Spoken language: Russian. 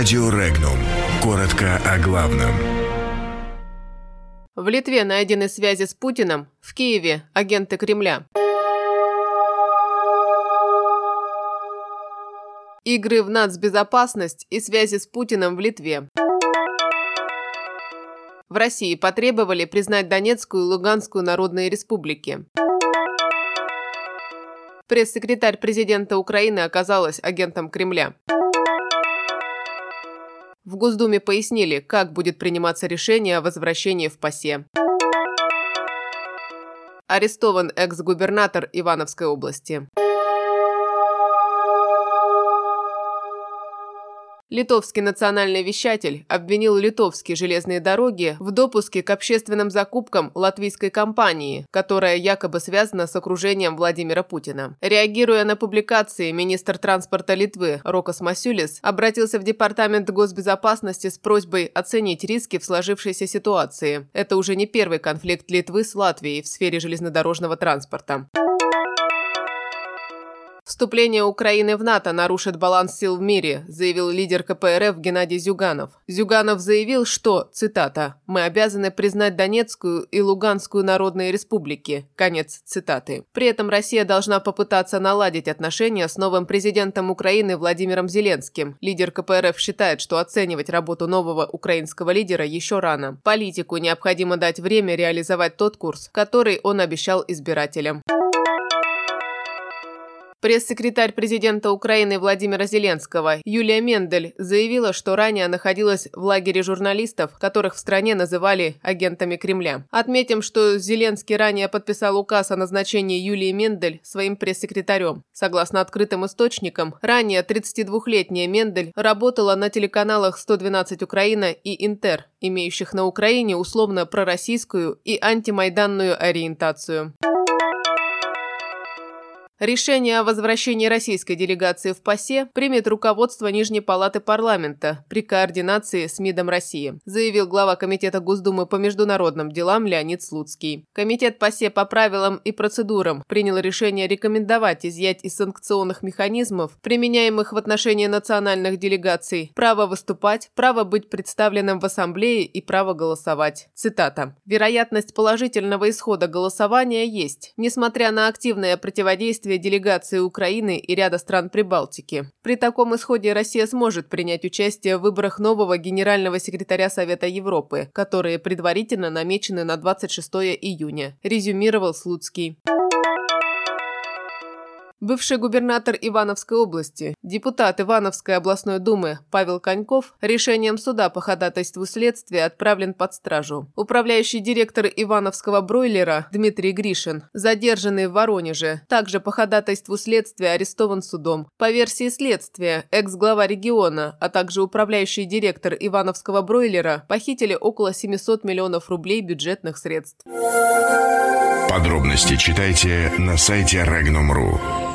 Радио Регнум. Коротко о главном. В Литве найдены связи с Путиным, в Киеве – агенты Кремля. Игры в нацбезопасность и связи с Путиным в Литве. В России потребовали признать Донецкую и Луганскую народные республики. Пресс-секретарь президента Украины оказалась агентом Кремля. В Госдуме пояснили, как будет приниматься решение о возвращении в ПАСЕ. Арестован экс-губернатор Ивановской области. Литовский национальный вещатель обвинил литовские железные дороги в допуске к общественным закупкам латвийской компании, которая якобы связана с окружением Владимира Путина. Реагируя на публикации, министр транспорта Литвы Рокос Масюлис обратился в Департамент госбезопасности с просьбой оценить риски в сложившейся ситуации. Это уже не первый конфликт Литвы с Латвией в сфере железнодорожного транспорта. Вступление Украины в НАТО нарушит баланс сил в мире, заявил лидер КПРФ Геннадий Зюганов. Зюганов заявил, что, цитата, «Мы обязаны признать Донецкую и Луганскую народные республики». Конец цитаты. При этом Россия должна попытаться наладить отношения с новым президентом Украины Владимиром Зеленским. Лидер КПРФ считает, что оценивать работу нового украинского лидера еще рано. Политику необходимо дать время реализовать тот курс, который он обещал избирателям. Пресс-секретарь президента Украины Владимира Зеленского Юлия Мендель заявила, что ранее находилась в лагере журналистов, которых в стране называли агентами Кремля. Отметим, что Зеленский ранее подписал указ о назначении Юлии Мендель своим пресс-секретарем. Согласно открытым источникам, ранее 32-летняя Мендель работала на телеканалах «112 Украина» и «Интер», имеющих на Украине условно пророссийскую и антимайданную ориентацию. Решение о возвращении российской делегации в ПАСЕ примет руководство Нижней палаты парламента при координации с МИДом России, заявил глава Комитета Госдумы по международным делам Леонид Слуцкий. Комитет ПАСЕ по правилам и процедурам принял решение рекомендовать изъять из санкционных механизмов, применяемых в отношении национальных делегаций, право выступать, право быть представленным в Ассамблее и право голосовать. Цитата. «Вероятность положительного исхода голосования есть, несмотря на активное противодействие присутствие делегации Украины и ряда стран Прибалтики. При таком исходе Россия сможет принять участие в выборах нового генерального секретаря Совета Европы, которые предварительно намечены на 26 июня, резюмировал Слуцкий. Бывший губернатор Ивановской области, депутат Ивановской областной думы Павел Коньков решением суда по ходатайству следствия отправлен под стражу. Управляющий директор Ивановского бройлера Дмитрий Гришин, задержанный в Воронеже, также по ходатайству следствия арестован судом. По версии следствия, экс-глава региона, а также управляющий директор Ивановского бройлера похитили около 700 миллионов рублей бюджетных средств. Подробности читайте на сайте Regnum.ru.